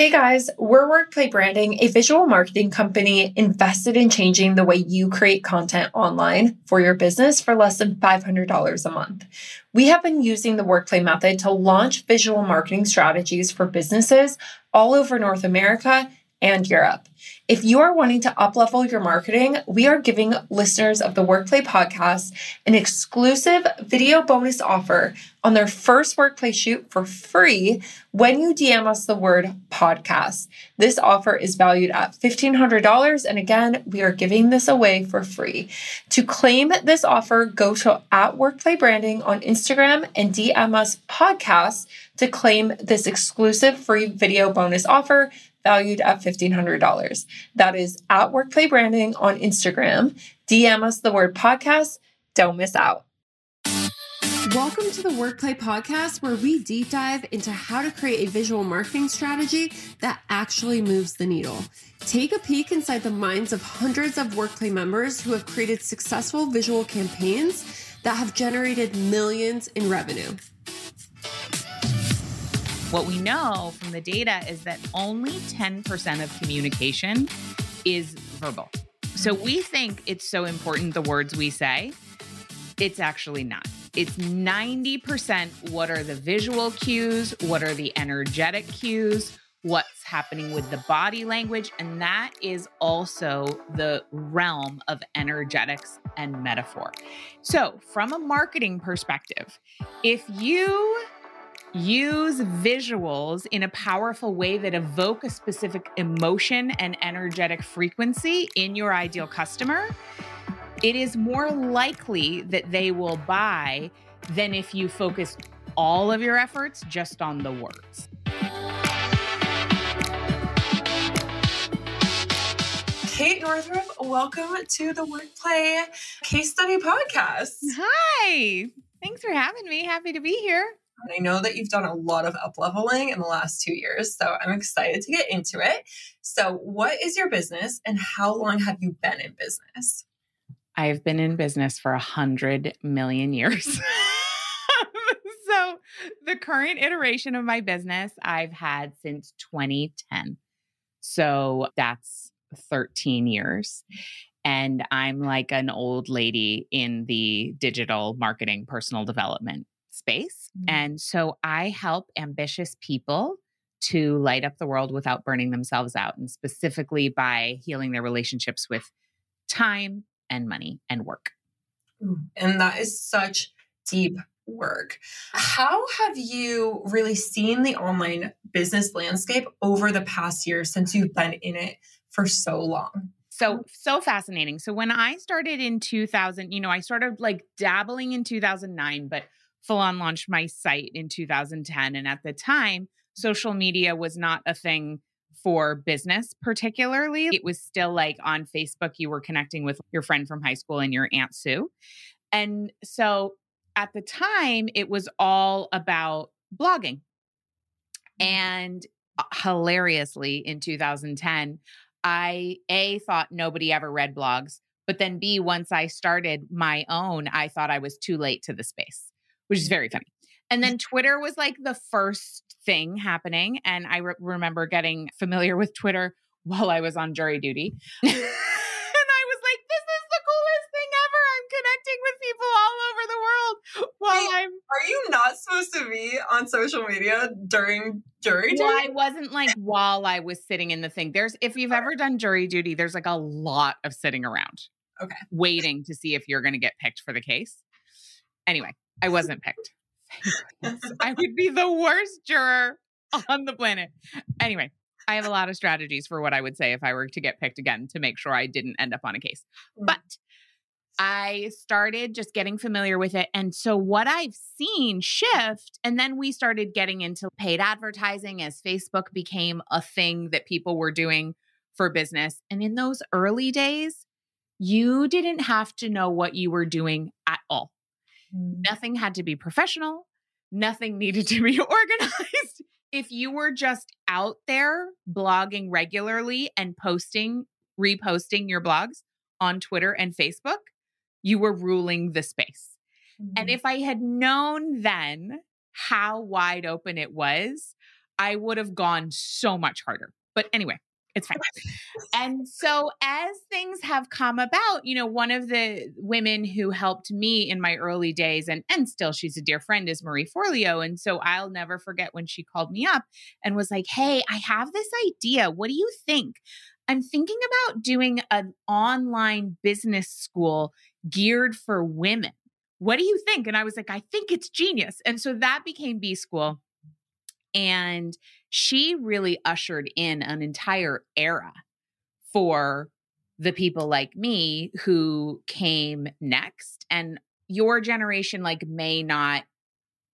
Hey guys, we're Workplay Branding, a visual marketing company invested in changing the way you create content online for your business for less than $500 a month. We have been using the Workplay method to launch visual marketing strategies for businesses all over North America and Europe. If you are wanting to uplevel your marketing, we are giving listeners of the Workplay podcast an exclusive video bonus offer on their first Workplay shoot for free when you DM us the word podcast. This offer is valued at $1,500. And again, we are giving this away for free. To claim this offer, go to at Workplay Branding on Instagram and DM us podcast to claim this exclusive free video bonus offer valued at $1,500. That is at Workplay Branding on Instagram. DM us the word podcast. Don't miss out. Welcome to the Workplay Podcast, where we deep dive into how to create a visual marketing strategy that actually moves the needle. Take a peek inside the minds of hundreds of Workplay members who have created successful visual campaigns that have generated millions in revenue. What we know from the data is that only 10% of communication is verbal. So we think it's so important the words we say. It's actually not. It's 90% what are the visual cues, what are the energetic cues, what's happening with the body language. And that is also the realm of energetics and metaphor. So, from a marketing perspective, if you use visuals in a powerful way that evoke a specific emotion and energetic frequency in your ideal customer, it is more likely that they will buy than if you focus all of your efforts just on the words. Kate Northrup, welcome to the Workplay Case Study Podcast. Hi. Thanks for having me. Happy to be here. And I know that you've done a lot of up leveling in the last two years. So I'm excited to get into it. So, what is your business and how long have you been in business? I've been in business for a hundred million years. so, the current iteration of my business I've had since 2010. So, that's 13 years and I'm like an old lady in the digital marketing personal development space. Mm-hmm. And so I help ambitious people to light up the world without burning themselves out, and specifically by healing their relationships with time and money and work. And that is such deep work. How have you really seen the online business landscape over the past year since you've been in it for so long? So, so fascinating. So, when I started in 2000, you know, I started like dabbling in 2009, but full on launched my site in 2010. And at the time, social media was not a thing for business, particularly. It was still like on Facebook, you were connecting with your friend from high school and your Aunt Sue. And so at the time, it was all about blogging. Mm-hmm. And uh, hilariously, in 2010, I A thought nobody ever read blogs. But then B, once I started my own, I thought I was too late to the space which is very funny. And then mm-hmm. Twitter was like the first thing happening. And I re- remember getting familiar with Twitter while I was on jury duty. and I was like, this is the coolest thing ever. I'm connecting with people all over the world while Wait, I'm. Are you not supposed to be on social media during jury duty? Well, I wasn't like while I was sitting in the thing. There's, if you've ever done jury duty, there's like a lot of sitting around. Okay. Waiting to see if you're going to get picked for the case. Anyway, I wasn't picked. I would be the worst juror on the planet. Anyway, I have a lot of strategies for what I would say if I were to get picked again to make sure I didn't end up on a case. Mm. But I started just getting familiar with it. And so, what I've seen shift, and then we started getting into paid advertising as Facebook became a thing that people were doing for business. And in those early days, you didn't have to know what you were doing at all. Mm. Nothing had to be professional, nothing needed to be organized. if you were just out there blogging regularly and posting, reposting your blogs on Twitter and Facebook, you were ruling the space. Mm-hmm. And if I had known then how wide open it was, I would have gone so much harder. But anyway, it's fine. and so as things have come about, you know, one of the women who helped me in my early days and and still she's a dear friend is Marie Forleo and so I'll never forget when she called me up and was like, "Hey, I have this idea. What do you think?" I'm thinking about doing an online business school geared for women. What do you think? And I was like, I think it's genius. And so that became B School. And she really ushered in an entire era for the people like me who came next. And your generation, like, may not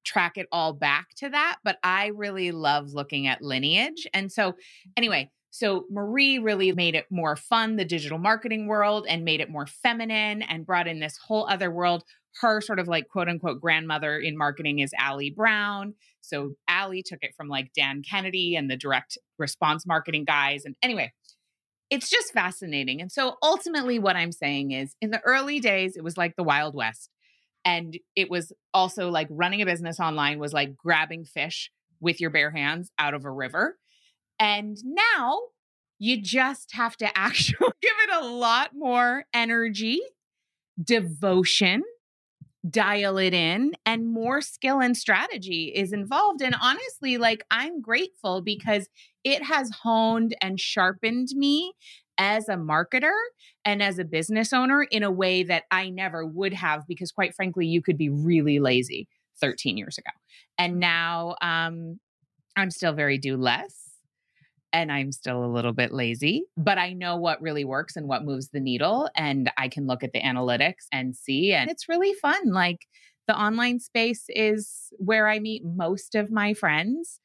track it all back to that, but I really love looking at lineage. And so, anyway, so Marie really made it more fun, the digital marketing world, and made it more feminine and brought in this whole other world her sort of like quote unquote grandmother in marketing is Ali Brown. So Ali took it from like Dan Kennedy and the direct response marketing guys. And anyway, it's just fascinating. And so ultimately, what I'm saying is in the early days, it was like the Wild West. And it was also like running a business online was like grabbing fish with your bare hands out of a river. And now you just have to actually give it a lot more energy, devotion, dial it in and more skill and strategy is involved and honestly like i'm grateful because it has honed and sharpened me as a marketer and as a business owner in a way that i never would have because quite frankly you could be really lazy 13 years ago and now um i'm still very do less and I'm still a little bit lazy, but I know what really works and what moves the needle. And I can look at the analytics and see. And it's really fun. Like the online space is where I meet most of my friends.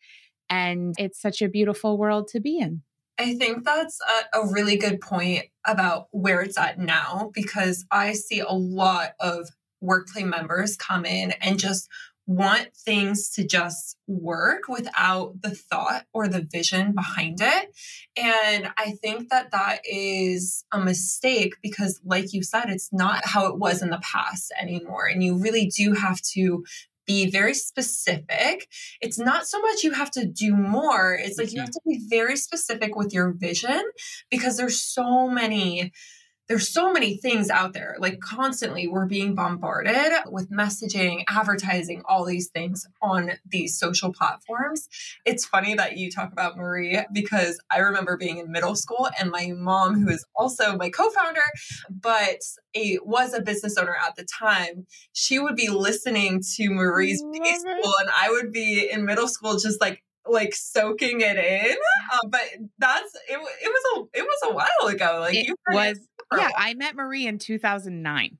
And it's such a beautiful world to be in. I think that's a, really good point about where it's at now because I see a lot of workplay members come in and just want things to just work without the thought or the vision behind it. And I think that that is a mistake because, like you said, it's not how it was in the past anymore. And you really do have to be very specific. It's not so much you have to do more, it's like you have mm-hmm. to be very specific with your vision because there's so many there's so many things out there. Like constantly, we're being bombarded with messaging, advertising, all these things on these social platforms. It's funny that you talk about Marie because I remember being in middle school and my mom, who is also my co founder, but a, was a business owner at the time, she would be listening to Marie's B school, and I would be in middle school just like like soaking it in. Um, but that's it. It was a it was a while ago. Like it you was. Yeah, I met Marie in 2009.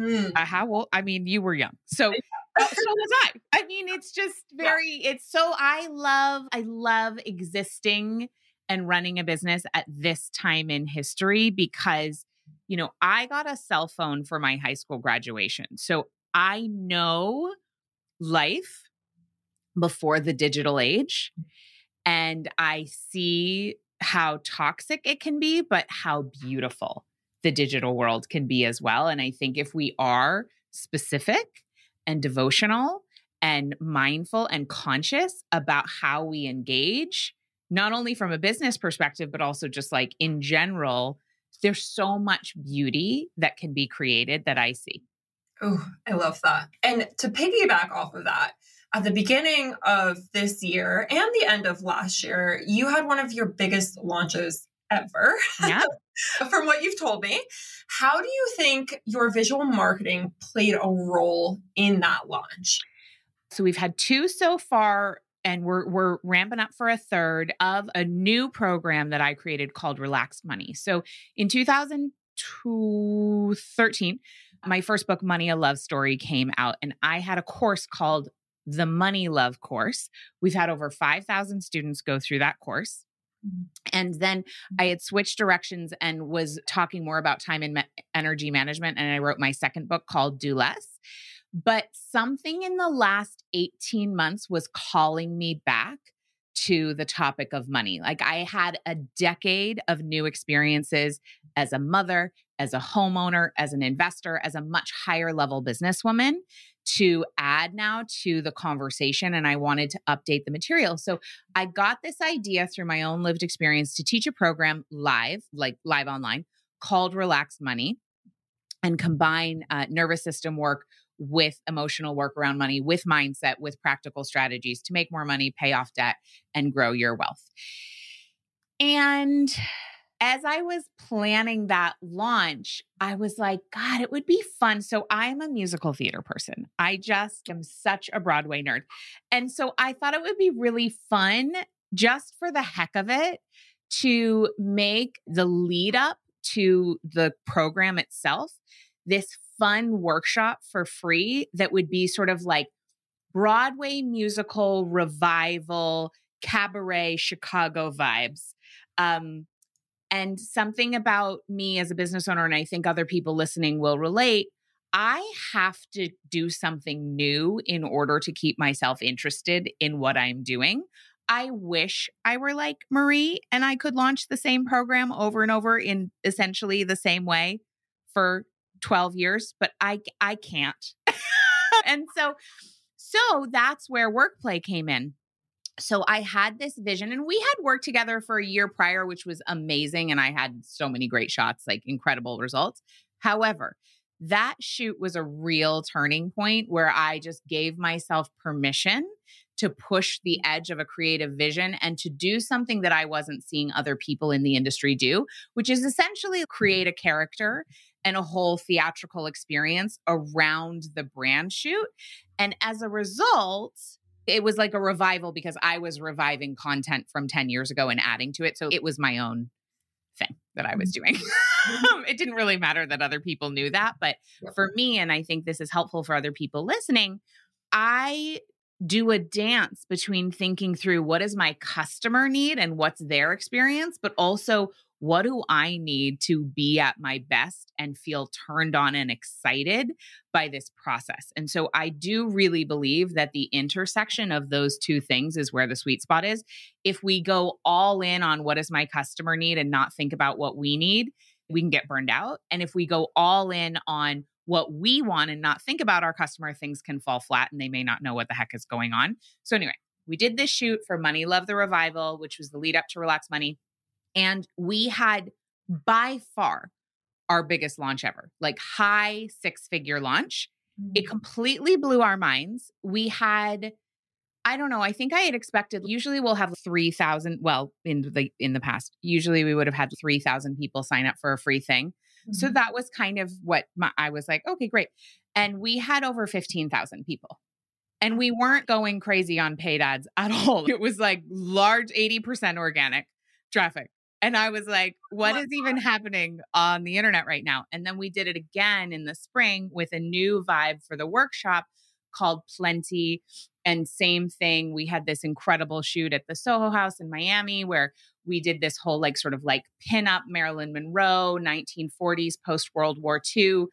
Hmm. Uh, how old? I mean, you were young, so so was I. I mean, it's just very. Yeah. It's so I love. I love existing and running a business at this time in history because you know I got a cell phone for my high school graduation, so I know life before the digital age. And I see how toxic it can be, but how beautiful the digital world can be as well. And I think if we are specific and devotional and mindful and conscious about how we engage, not only from a business perspective, but also just like in general, there's so much beauty that can be created that I see. Oh, I love that. And to piggyback off of that, at the beginning of this year and the end of last year, you had one of your biggest launches ever. Yeah. From what you've told me, how do you think your visual marketing played a role in that launch? So we've had two so far and we're we're ramping up for a third of a new program that I created called Relaxed Money. So in 2013, my first book Money a Love Story came out and I had a course called the Money Love course. We've had over 5,000 students go through that course. Mm-hmm. And then I had switched directions and was talking more about time and me- energy management. And I wrote my second book called Do Less. But something in the last 18 months was calling me back to the topic of money. Like I had a decade of new experiences as a mother, as a homeowner, as an investor, as a much higher level businesswoman to add now to the conversation and I wanted to update the material. So I got this idea through my own lived experience to teach a program live, like live online, called Relaxed Money and combine uh, nervous system work with emotional work around money, with mindset, with practical strategies to make more money, pay off debt, and grow your wealth. And as I was planning that launch, I was like, God, it would be fun. So I'm a musical theater person. I just am such a Broadway nerd. And so I thought it would be really fun just for the heck of it to make the lead up to the program itself this fun workshop for free that would be sort of like Broadway musical revival, cabaret, Chicago vibes. Um, and something about me as a business owner, and I think other people listening will relate. I have to do something new in order to keep myself interested in what I'm doing. I wish I were like Marie and I could launch the same program over and over in essentially the same way for 12 years, but I I can't. and so so that's where workplay came in. So I had this vision and we had worked together for a year prior which was amazing and I had so many great shots, like incredible results. However, that shoot was a real turning point where I just gave myself permission to push the mm. edge of a creative vision and to do something that I wasn't seeing other people in the industry do, which is essentially create a character and a whole theatrical experience around the brand shoot. And as a result, it was like a revival because I was reviving content from 10 years ago and adding to it. So it was my own thing that I was mm. doing. it didn't really matter that other people knew that. But for me, and I think this is helpful for other people listening, I do a dance between thinking through what does my customer need and what's their experience, but also what do I need to be at my best and feel turned on and excited by this process? And so I do really believe that the intersection of those two things is where the sweet spot is. If we go all in on what does my customer need and not think about what we need, we can get burned out. And if we go all in on what we want and not think about our customer, things can fall flat and they may not know what the heck is going on. So, anyway, we did this shoot for Money Love the Revival, which was the lead up to Relaxed Money. And we had by far our biggest launch ever, like high six figure launch. Mm-hmm. It completely blew our minds. We had I don't know. I think I had expected usually we'll have 3000 well in the in the past. Usually we would have had 3000 people sign up for a free thing. So mm-hmm. that was kind of what my, I was like, okay, great. And we had over 15,000 people. And we weren't going crazy on paid ads at all. It was like large 80% organic traffic. And I was like, what is even happening on the internet right now? And then we did it again in the spring with a new vibe for the workshop called Plenty. And same thing, we had this incredible shoot at the Soho House in Miami where we did this whole like sort of like pin up Marilyn Monroe, 1940s, post World War II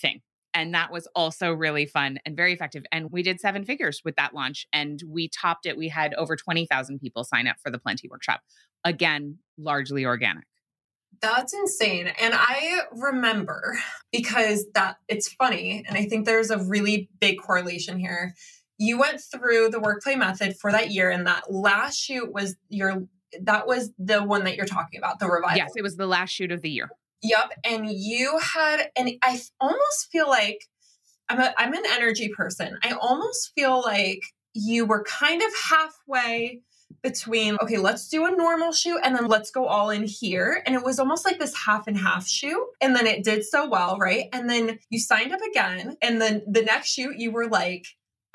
thing. And that was also really fun and very effective. And we did seven figures with that launch and we topped it. We had over 20,000 people sign up for the Plenty Workshop. Again, largely organic. That's insane. And I remember because that it's funny. And I think there's a really big correlation here. You went through the workplay method for that year, and that last shoot was your that was the one that you're talking about, the revival. Yes, it was the last shoot of the year. Yep. And you had, and I almost feel like I'm a, I'm an energy person. I almost feel like you were kind of halfway between, okay, let's do a normal shoot and then let's go all in here. And it was almost like this half and half shoot. And then it did so well, right? And then you signed up again. And then the next shoot, you were like,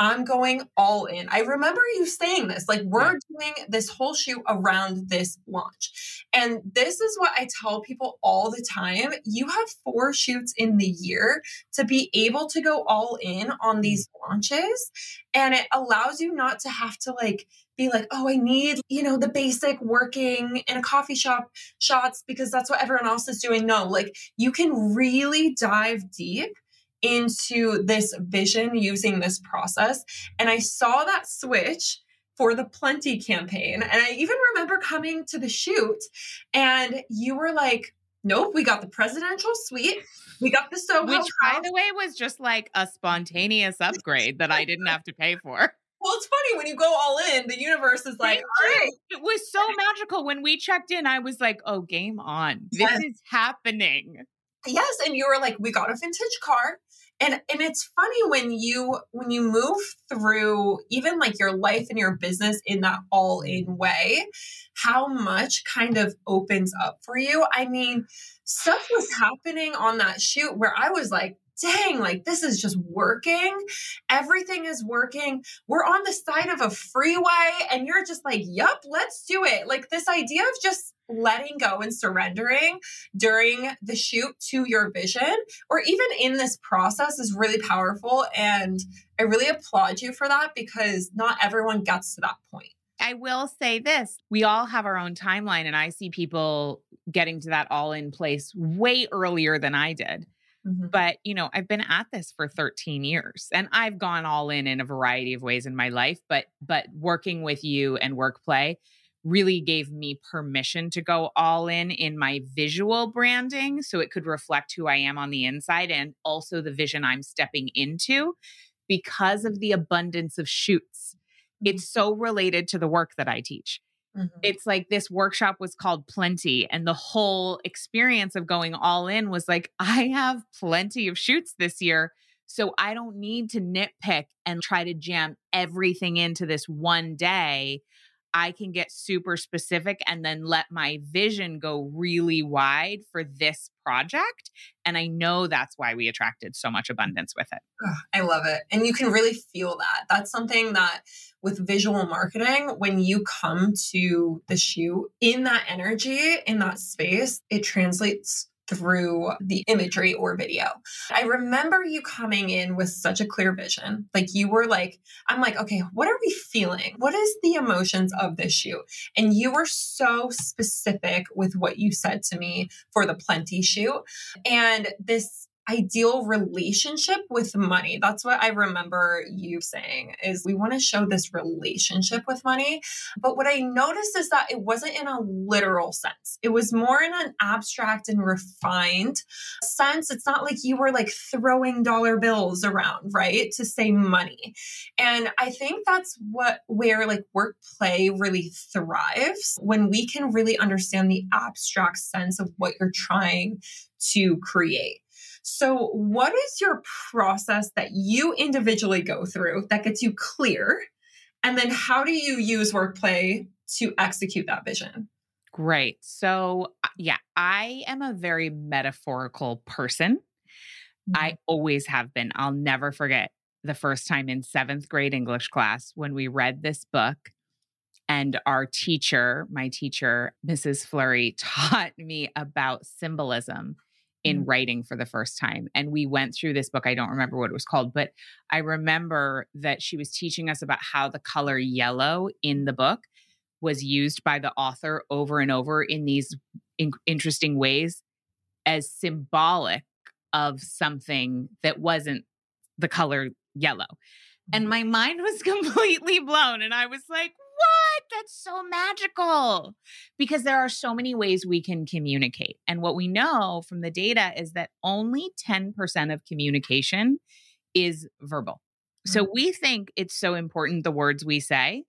I'm going all in. I remember you saying this, like, we're doing this whole shoot around this launch. And this is what I tell people all the time. You have four shoots in the year to be able to go all in on mm. these launches. And it allows you not to have to like be like, oh, I need, you know, the basic working in a coffee shop shots because that's what everyone else is doing. No, like you can really dive deep into this vision using this process. And I saw that switch for the Plenty campaign. And I even remember coming to the shoot and you were like, Nope, we got the presidential suite. We got the Soho Which, by the way, was just like a spontaneous upgrade that I didn't have to pay for. Well, it's funny when you go all in, the universe is like, all right. It was so magical. When we checked in, I was like, oh, game on. This Yes. is happening. Yes, and you were like, we got a vintage car. And and it's funny when you when you move through even like your life and your business in that all in way, how much kind of opens up for you. I mean, stuff was happening on that shoot where I was like, dang, like this is just working. Everything is working. We're on the side of a freeway and you're just like, yup, let's do it. Like this idea of just letting go and surrendering during the shoot to your vision or even in this process is really powerful. And I really applaud you for that because not everyone gets to that point. I will say this we all have our own timeline, and I see people getting to that all in place way earlier than I did. Mm-hmm. But, you know, I've been at this for 13 years and I've gone all in in a variety of ways in my life, but but working with you and work play really gave me permission to go all in in my visual branding so it could reflect who I am on the inside and also the vision I'm stepping into because of the abundance of shoots. It's mm-hmm. so related to the work that I teach Mhm. it's like this workshop was called Plenty, and the whole experience of going all in was like, I have plenty of shoots this year. So I don't need to nitpick and try to jam everything into this one day. I can get super specific and then let my vision go really wide for this project. And I know that's why we attracted so much abundance with it. I love it. And you can really feel that. That's something that with visual marketing, when you come to the shoot in that energy, in that space, it translates through the imagery or video. I remember you coming in with such a clear vision. Like you were like, I'm like, okay, what are we feeling? What is the emotions of this shoot? And you were so specific with what you said to me for the plenty shoot. And this ideal relationship with money. That's what I remember you saying is we want to show this relationship with money. But what I noticed is that it wasn't in a literal sense. It was more in an abstract and refined sense. It's not like you were like throwing dollar bills around, right? To say money. And I think that's what where like work play really thrives when we can really understand the abstract sense of what you're trying to create. So, what is your process that you individually go through that gets you clear? And then, how do you use workplay to execute that vision? Great. So, uh, yeah, I am a very metaphorical person. I always have been. I'll never forget the first time in seventh grade English class when we read this book. And our teacher, my teacher, Mrs. Flurry, taught me about symbolism in Mm. writing for the first time. And we went through this book. I don't remember what it was called, but I remember that she was teaching us about how the color yellow in the book was used by the author over and over in these in- interesting ways as symbolic of something that wasn't the color yellow. And my mind was completely blown. And I was like? That's so magical. Because there are so many ways we can communicate. And what we know from the data is that only 10% of communication is verbal. So mm. we think it's so important the words we say.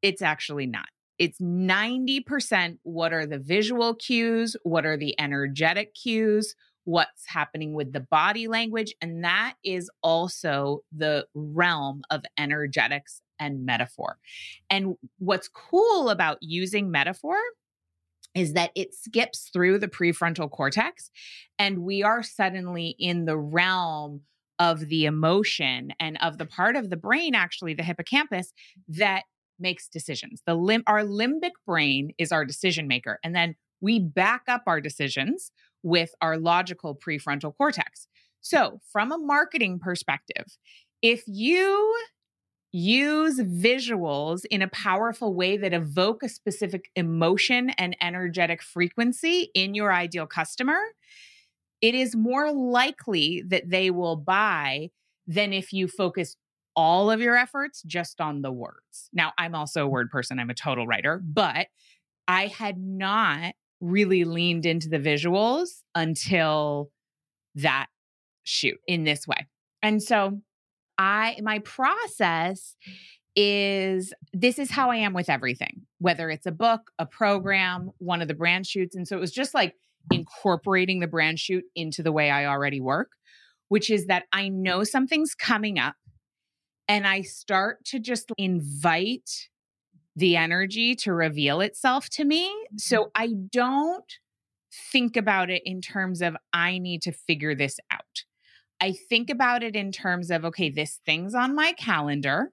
It's actually not. It's 90% what are the visual cues, what are the energetic cues, what's happening with the body language. And that is also the realm of energetics and metaphor. And what's cool about using metaphor is that it skips through the prefrontal cortex, and we are suddenly in the realm of the emotion and of the part of the brain, actually, the hippocampus, that makes decisions. The lim- our limbic brain is our decision maker. And then we back up our decisions with our logical prefrontal cortex. So, from a marketing perspective, if you use visuals in a powerful way that evoke a specific emotion and energetic frequency in your ideal customer, it is more likely that they will buy than if you focus all of your efforts just on the words. Now, I'm also a word person, I'm a total writer, but I had not really leaned into the visuals until that shoot in this way. And so I my process is this is how I am with everything, whether it's a book, a program, one of the brand shoots. And so it was just like incorporating the brand shoot into the way I already work, which is that I know something's coming up and I start to just invite the energy to reveal itself to me. Mm-hmm. So I don't think about it in terms of I need to figure this out. I think about it in terms of, okay, this thing's on my calendar.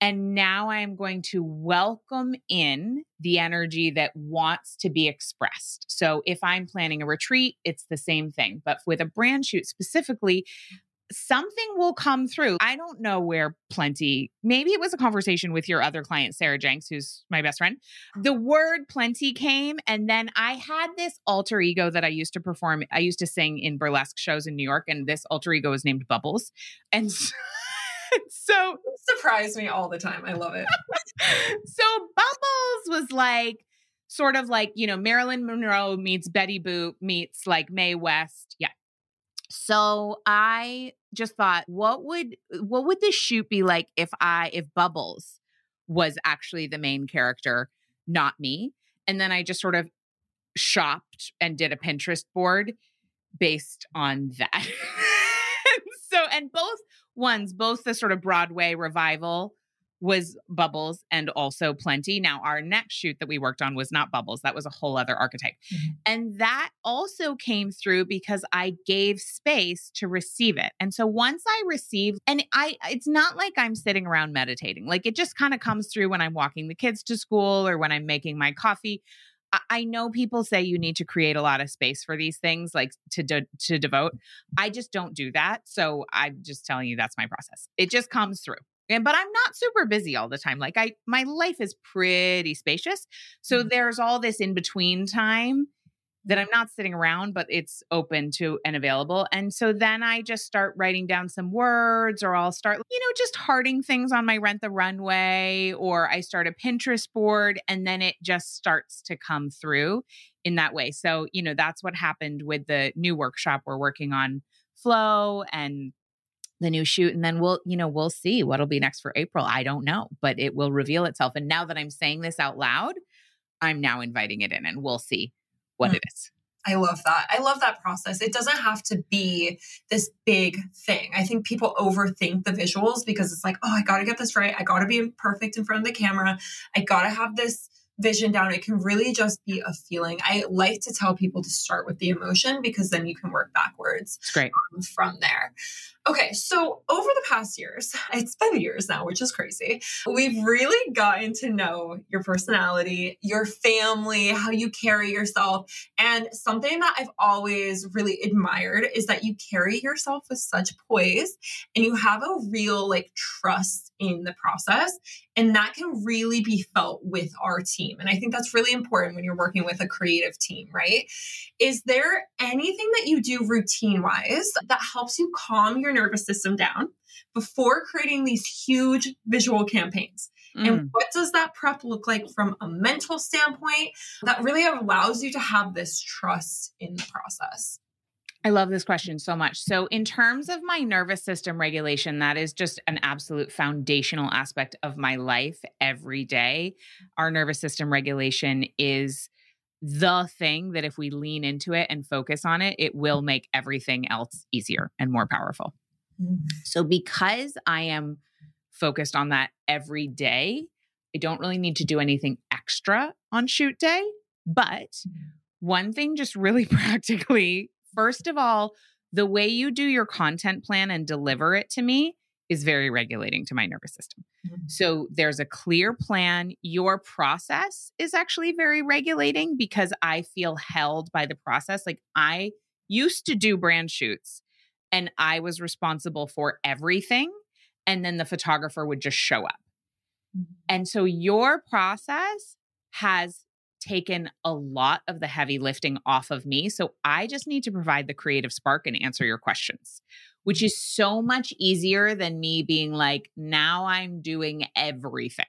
And now I am going to welcome in the energy that wants to be expressed. So if I'm planning a retreat, it's the same thing. But with a brand shoot specifically, something will come through. I don't know where plenty, maybe it was a conversation with your other client, Sarah Jenks, who's my best friend. The word plenty came. And then I had this alter ego that I used to perform. I used to sing in burlesque shows in New York, and this alter ego was named Bubbles. And so, so surprise me all the time. I love it. so Bubbles was like sort of like, you know, Marilyn Monroe meets Betty Boop meets like Mae West. Yeah. So I just thought, what would what would this shoot be like if I if Bubbles was actually the main character, not me? And then I just sort of shopped and did a Pinterest board based on that. so and both ones, both the sort of Broadway revival was Bubbles and also Plenty. Now, our next shoot that we worked on was not Bubbles. That was a whole other archetype. Mm-hmm. And that also came through because I gave space to receive it. And so once I received, and I, it's not like I'm sitting around meditating, like it just kind of comes through when I'm walking the kids to school or when I'm making my coffee. I know people say you need to create a lot of space for these things, like to de- to devote. I just don't do that, so I'm just telling you that's my process. It just comes through, and but I'm not super busy all the time. Like I, my life is pretty spacious, so mm-hmm. there's all this in between time that I'm not sitting around, but it's open to and available. And so then I just start writing down some words, or I'll start, you know, just hearting things on my Rent the Runway, or I start a Pinterest board, and then it just starts to come through in that way. So, you know, that's what happened with the new workshop we're working on flow and the new shoot and then we'll you know we'll see what'll be next for april i don't know but it will reveal itself and now that i'm saying this out loud i'm now inviting it in and we'll see what mm. it is. I love that. I love that process. It doesn't have to be this big thing. I think people overthink the visuals because it's like, oh, I got to get this right. I got to be perfect in front of the camera. I got to have this vision down. It can really just be a feeling. I like to tell people to start with the emotion because then you can work backwards. It's great. From there. Okay, so over the past years, it's been years now, which is crazy. We've really gotten to know your personality, your family, how you carry yourself. And something that I've always really admired is that you carry yourself with such poise and you have a real like trust in the process. And that can really be felt with our team. And I think that's really important when you're working with a creative team, right? Is there anything that you do routine wise that helps you calm your nervous system down before creating these huge visual campaigns? Mm. And what does that prep look like from a mental standpoint that really allows you to have this trust in the process? I love this question so much. So, in terms of my nervous system regulation, that is just an absolute foundational aspect of my life every day. Our nervous system regulation is the thing that if we lean into it and focus on it, it will make everything else easier and more powerful. Mm-hmm. So, because I am focused on that every day, I don't really need to do anything extra on shoot day. But mm-hmm. one thing, just really practically, First of all, the way you do your content plan and deliver it to me is very regulating to my nervous system. Mm-hmm. So there's a clear plan. Your process is actually very regulating because I feel held by the process. Like I used to do brand shoots and I was responsible for everything. And then the photographer would just show up. Mm-hmm. And so your process has taken a lot of the heavy lifting off of me. So I just need to provide the creative spark and answer your questions, which is so much easier than me being like, now I'm doing everything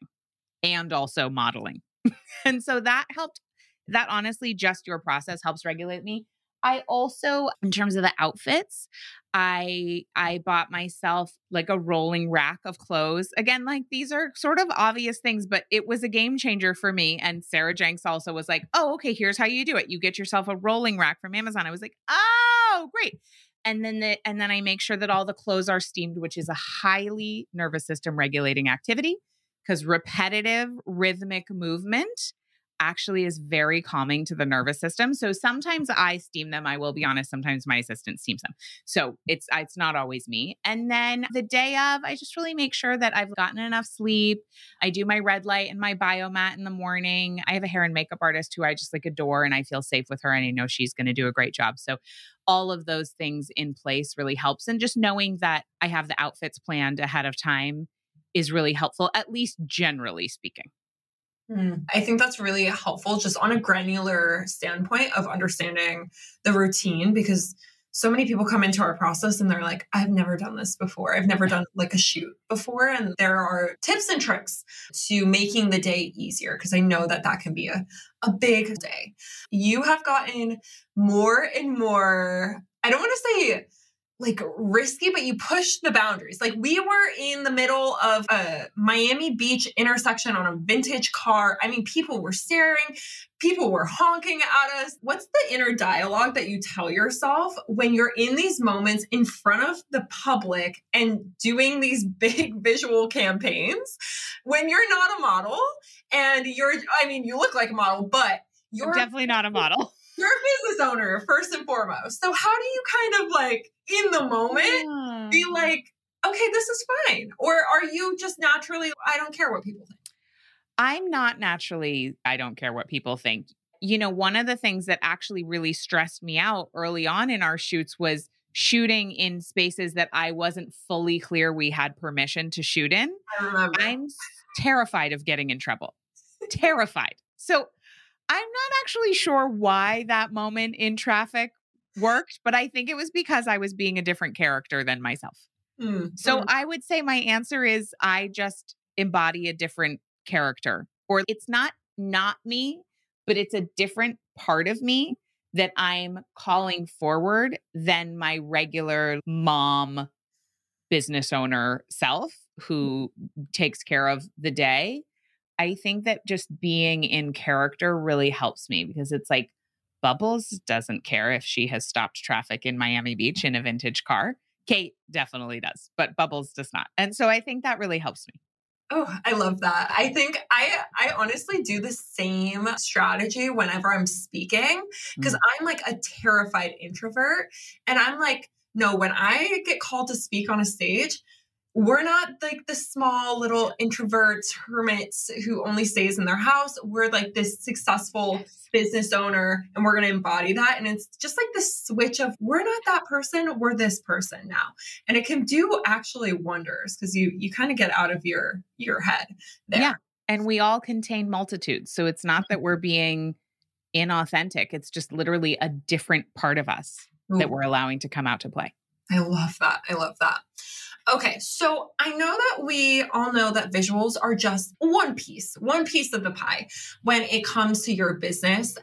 and also modeling. and so that helped. that honestly, just your process helps regulate me. I also, in terms of the outfits, I I bought myself like a rolling rack of clothes. Again, like these are sort of obvious things, but it was a game changer for me. And Sarah Jenks also was like, "Oh, okay, here's how you do it. You get yourself a rolling rack from Amazon." I was like, "Oh, great." And then the and then I make sure that all the clothes are steamed, which is a highly nervous system regulating activity because repetitive rhythmic movement actually is very calming to the nervous system. So sometimes I steam them. I will be honest. Sometimes my assistant steams them. So it's it's not always me. And then the day of, I just really make sure that I've gotten enough sleep. I do my red light and my biomat in the morning. I have a hair and makeup artist who I just like adore, and I feel safe with her, and I know she's going to do a great job. So all of those things in place really helps, and just knowing that I have the outfits planned ahead of time is really helpful, at least generally speaking. Mm, I think that's really helpful just on a granular standpoint of understanding the routine because so many people come into our process and they're like, I've never done this before. I've never done like a shoot before. And there are tips and tricks to making the day easier because I know that that can be a, a big day. You have gotten more and more, I don't want to say like risky, but you push the boundaries. Like we were in the middle of a Miami Beach intersection on a vintage car. I mean, people were staring, people were honking at us. What's the inner dialogue that you tell yourself when you're in these moments in front of the public and doing these big visual campaigns when you're not a model and you're, I mean, you look like a model, but you're I'm definitely not a model you're a business owner first and foremost. So how do you kind of like in the moment yeah. be like, okay, this is fine? Or are you just naturally, I don't care what people think? I'm not naturally, I don't care what people think. You know, one of the things that actually really stressed me out early on in our shoots was shooting in spaces that I wasn't fully clear we had permission to shoot in. I remember. I'm terrified of getting in trouble. terrified. So I'm not actually sure why that moment in traffic worked, but I think it was because I was being a different character than myself. Mm, so mm. I would say my answer is I just embody a different character, or it's not not me, but it's a different part of me that I'm calling forward than my regular mom business owner self who takes care of the day. I think that just being in character really helps me because it's like Bubbles doesn't care if she has stopped traffic in Miami Beach in a vintage car. Kate definitely does, but Bubbles does not. And so I think that really helps me. Oh, I love that. I think I I honestly do the same strategy whenever I'm speaking because mm. I'm like a terrified introvert and I'm like no, when I get called to speak on a stage, we're not like the small little introverts, hermits who only stays in their house. We're like this successful yes. business owner and we're going to embody that. And it's just like the switch of we're not that person, we're this person now. And it can do actually wonders because you you kind of get out of your your head there. Yeah. And we all contain multitudes. So it's not that we're being inauthentic. It's just literally a different part of us Ooh. that we're allowing to come out to play. I love that. I love that. Okay, so I know that we all know that visuals are just one piece, one piece of the pie when it comes to your business.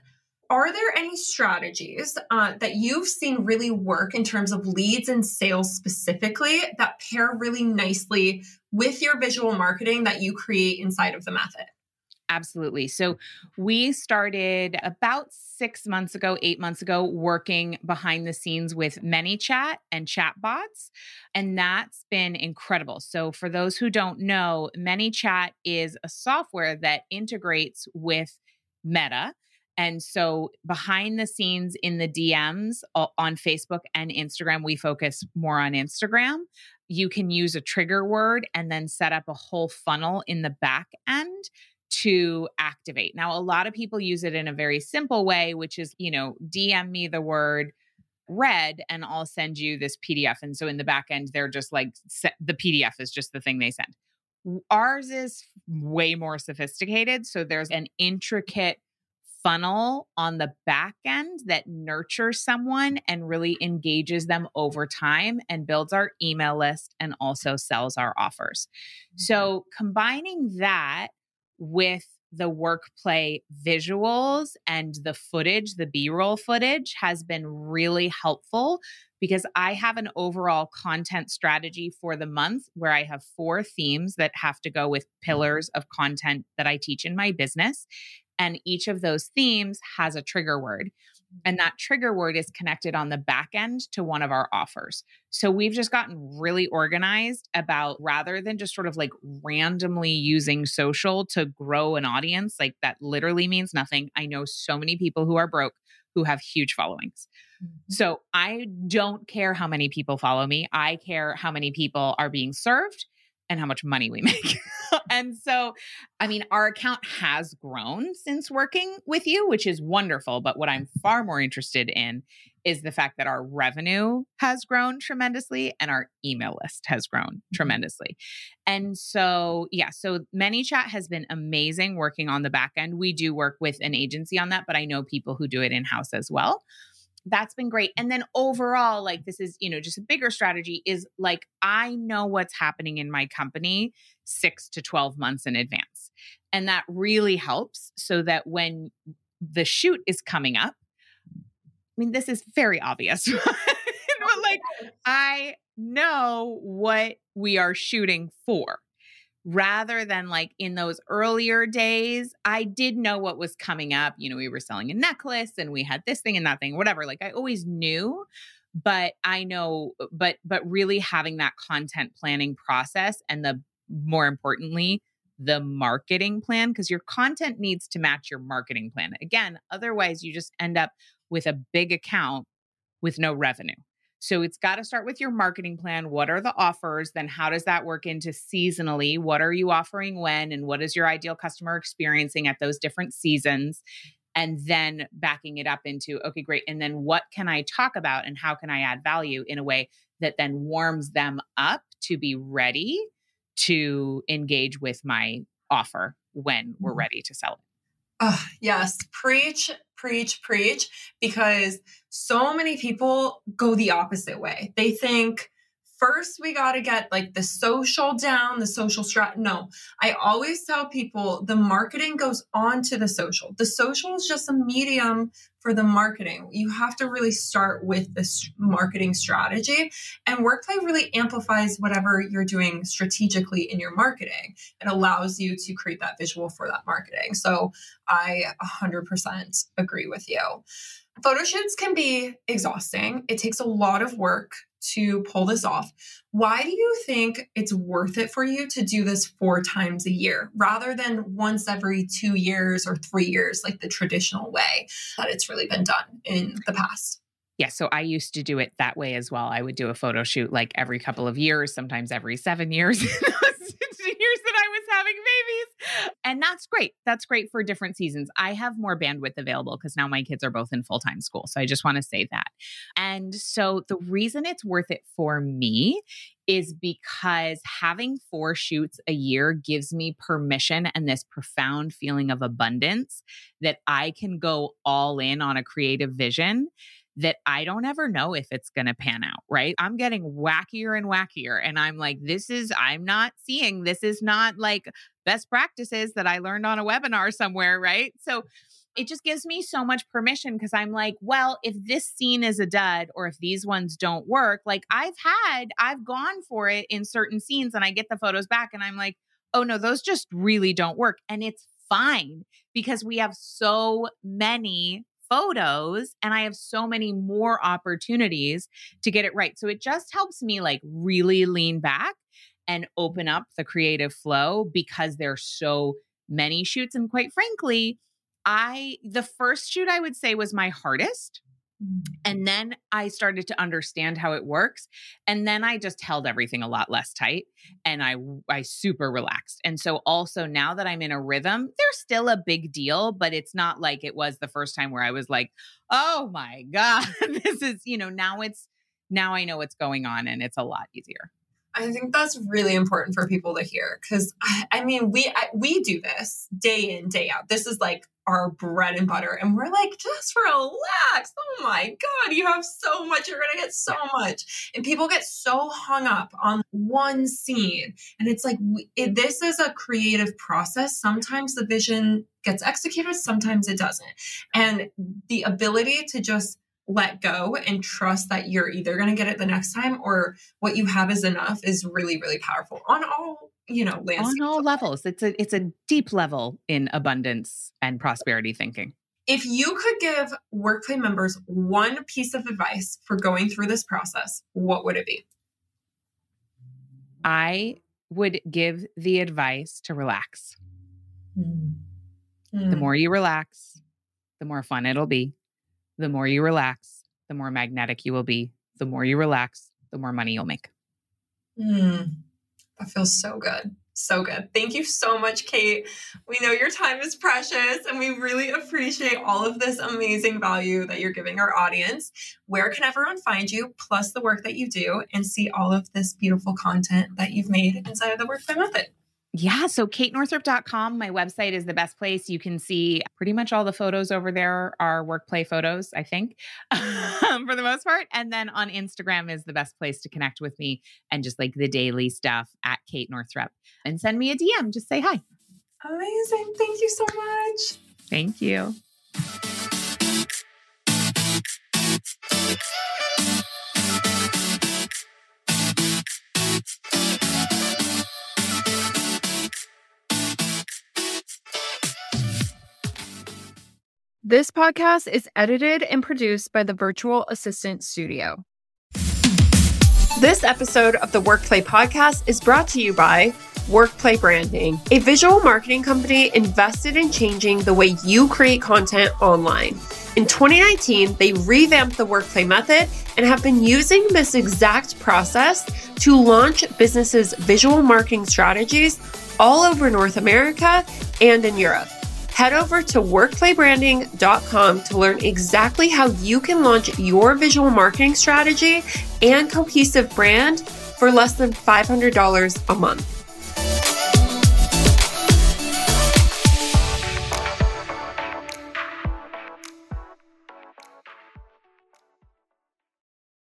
Are there any strategies uh, that you've seen really work in terms of leads and sales specifically that pair really nicely with your visual marketing that you create inside of the method? Absolutely. So we started about six months ago, eight months ago, working behind the scenes with ManyChat and chatbots. And that's been incredible. So for those who don't know, ManyChat is a software that integrates with Meta. And so behind the scenes in the DMs on Facebook and Instagram, we focus more on Instagram. You can use a trigger word and then set up a whole funnel in the back end to activate. Now, a lot of people use it in a very simple way, which is, you know, DM me the word red and I'll send you this PDF. And so in the back end, they're just like the PDF is just the thing they send. Ours is way more sophisticated. So there's an intricate funnel on the back end that nurtures someone and really engages them over time and builds our email list and also sells our offers. Mm-hmm. So combining that with the work play visuals and the footage, the B roll footage has been really helpful because I have an overall content strategy for the month where I have four themes that have to go with mm. pillars of content that I teach in my business. And each of those themes has a trigger word. And that trigger word is connected on the back end to one of our offers. So we've just gotten really organized about rather than just sort of like randomly using social to grow an audience, like that literally means nothing. I know so many people who are broke who have huge followings. Mm-hmm. So I don't care how many people follow me. I care how many people are being served and how much money we make. and so, I mean, our account has grown since working with you, which is wonderful. But what I'm far more interested in is the fact that our revenue has grown tremendously and our email list has grown mm-hmm. tremendously. And so, yeah, so ManyChat has been amazing working on the back end. We do work with an agency on that, but I know people who do it in house as well that's been great. And then overall, like this is, you know, just a bigger strategy is like I know what's happening in my company six to 12 months in advance. And that really helps so that when the shoot is coming up, I mean, this is very obvious. but like I know what we are shooting for rather than like in those earlier days, I did know what was coming up. You know, we were selling a necklace and we had this thing and that thing, whatever. Like I always knew, but I know, uh, but, but really having that content planning process and the more importantly, the marketing plan, because your content needs to match your marketing plan. Again, otherwise, you just end up with a big account with no revenue. So it's got to start with your marketing plan. What are the offers? Then how does that work into seasonally? What are you offering when? And what is your ideal customer experiencing at those different seasons? And then backing it up into, okay, great. And then what can I talk about and how can I add value in a way that then warms them up to be ready to engage with my offer when we're mm-hmm. ready to sell it? Oh, yes. Preach, preach, preach. Because so many people go the opposite way. They think, first we got to get like the social down, the social strat. No, I always tell people the marketing goes on to the social. The social is just a medium for the marketing. You have to really start with this marketing strategy, and Workplay really amplifies whatever you're doing strategically in your marketing. It allows you to create that visual for that marketing. So I 100% agree with you. Photo shoots can be exhausting. It takes a lot of work to pull this off. Why do you think it's worth it for you to do this four times a year rather than once every two years or three years, like the traditional way that it's really been done in the past? Yeah, so I used to do it that way as well. I would do a photo shoot like every couple of years, sometimes every seven years that I was having babies. And that's great. That's great for different seasons. I have more bandwidth available because now my kids are both in full time school. So I just want to say that. And so the reason it's worth it for me is because having four shoots a year gives me permission and this profound feeling of abundance that I can go all in on a creative vision that I don't ever know if it's going to pan out, right? I'm getting wackier and wackier. And I'm like, this is, I'm not seeing, this is not like best practices that I learned on a webinar somewhere, right? So it just gives me so much permission because I'm like, well, if this scene is a dud or if these ones don't work, like I've had, I've gone for it in certain scenes and I get the photos back and I'm like, oh no, those just really don't work. And it's fine because we have so many photos and I have so many more opportunities to get it right. So it just helps me like really lean back and open up the creative flow because there's so many shoots and quite frankly, I the first shoot I would say was my hardest. Mm. And then I started to understand how it works. And then I just held everything a lot less tight and I I super relaxed. And so also now that I'm in a rhythm, there's still a big deal, but it's not like it was the first time where I was like, "Oh my god, this is, you know, now it's now I know what's going on and it's a lot easier." I think that's really important for people to hear because I, I, mean, we I, we do this day in day out. This is like our bread and butter, and we're like, just relax. Oh my god, you have so much. You're gonna get so much, and people get so hung up on one scene, and it's like we, it, this is a creative process. Sometimes the vision gets executed, sometimes it doesn't, and the ability to just let go and trust that you're either going to get it the next time or what you have is enough is really really powerful on all you know on all levels. It's a it's a deep level in abundance and prosperity thinking. If you could give workplay members one piece of advice for going through this process what would it be? I would give the advice to relax. Mm. Mm. the more you relax the more fun it'll be the more you relax, the more magnetic you will be. The more you relax, the more money you'll make. Mm, that feels so good. So good. Thank you so much, Kate. We know your time is precious and we really appreciate all of this amazing value that you're giving our audience. Where can everyone find you, plus the work that you do, and see all of this beautiful content that you've made inside of the Workplay Method? Yeah. So katenorthrup.com, my website is the best place. You can see pretty much all the photos over there are workplay photos, I think, for the most part. And then on Instagram is the best place to connect with me and just like the daily stuff at Kate Northrup. And send me a DM. Just say hi. Amazing. Thank you so much. Thank you. This podcast is edited and produced by the Virtual Assistant Studio. This episode of the Workplay Podcast is brought to you by Workplay Branding, a visual marketing company invested in changing the way you create content online. In 2019, they revamped the Workplay method and have been using this exact process to launch businesses' visual marketing strategies all over North America and in Europe. Head over to workplaybranding.com to learn exactly how you can launch your visual marketing strategy and cohesive brand for less than $500 a month.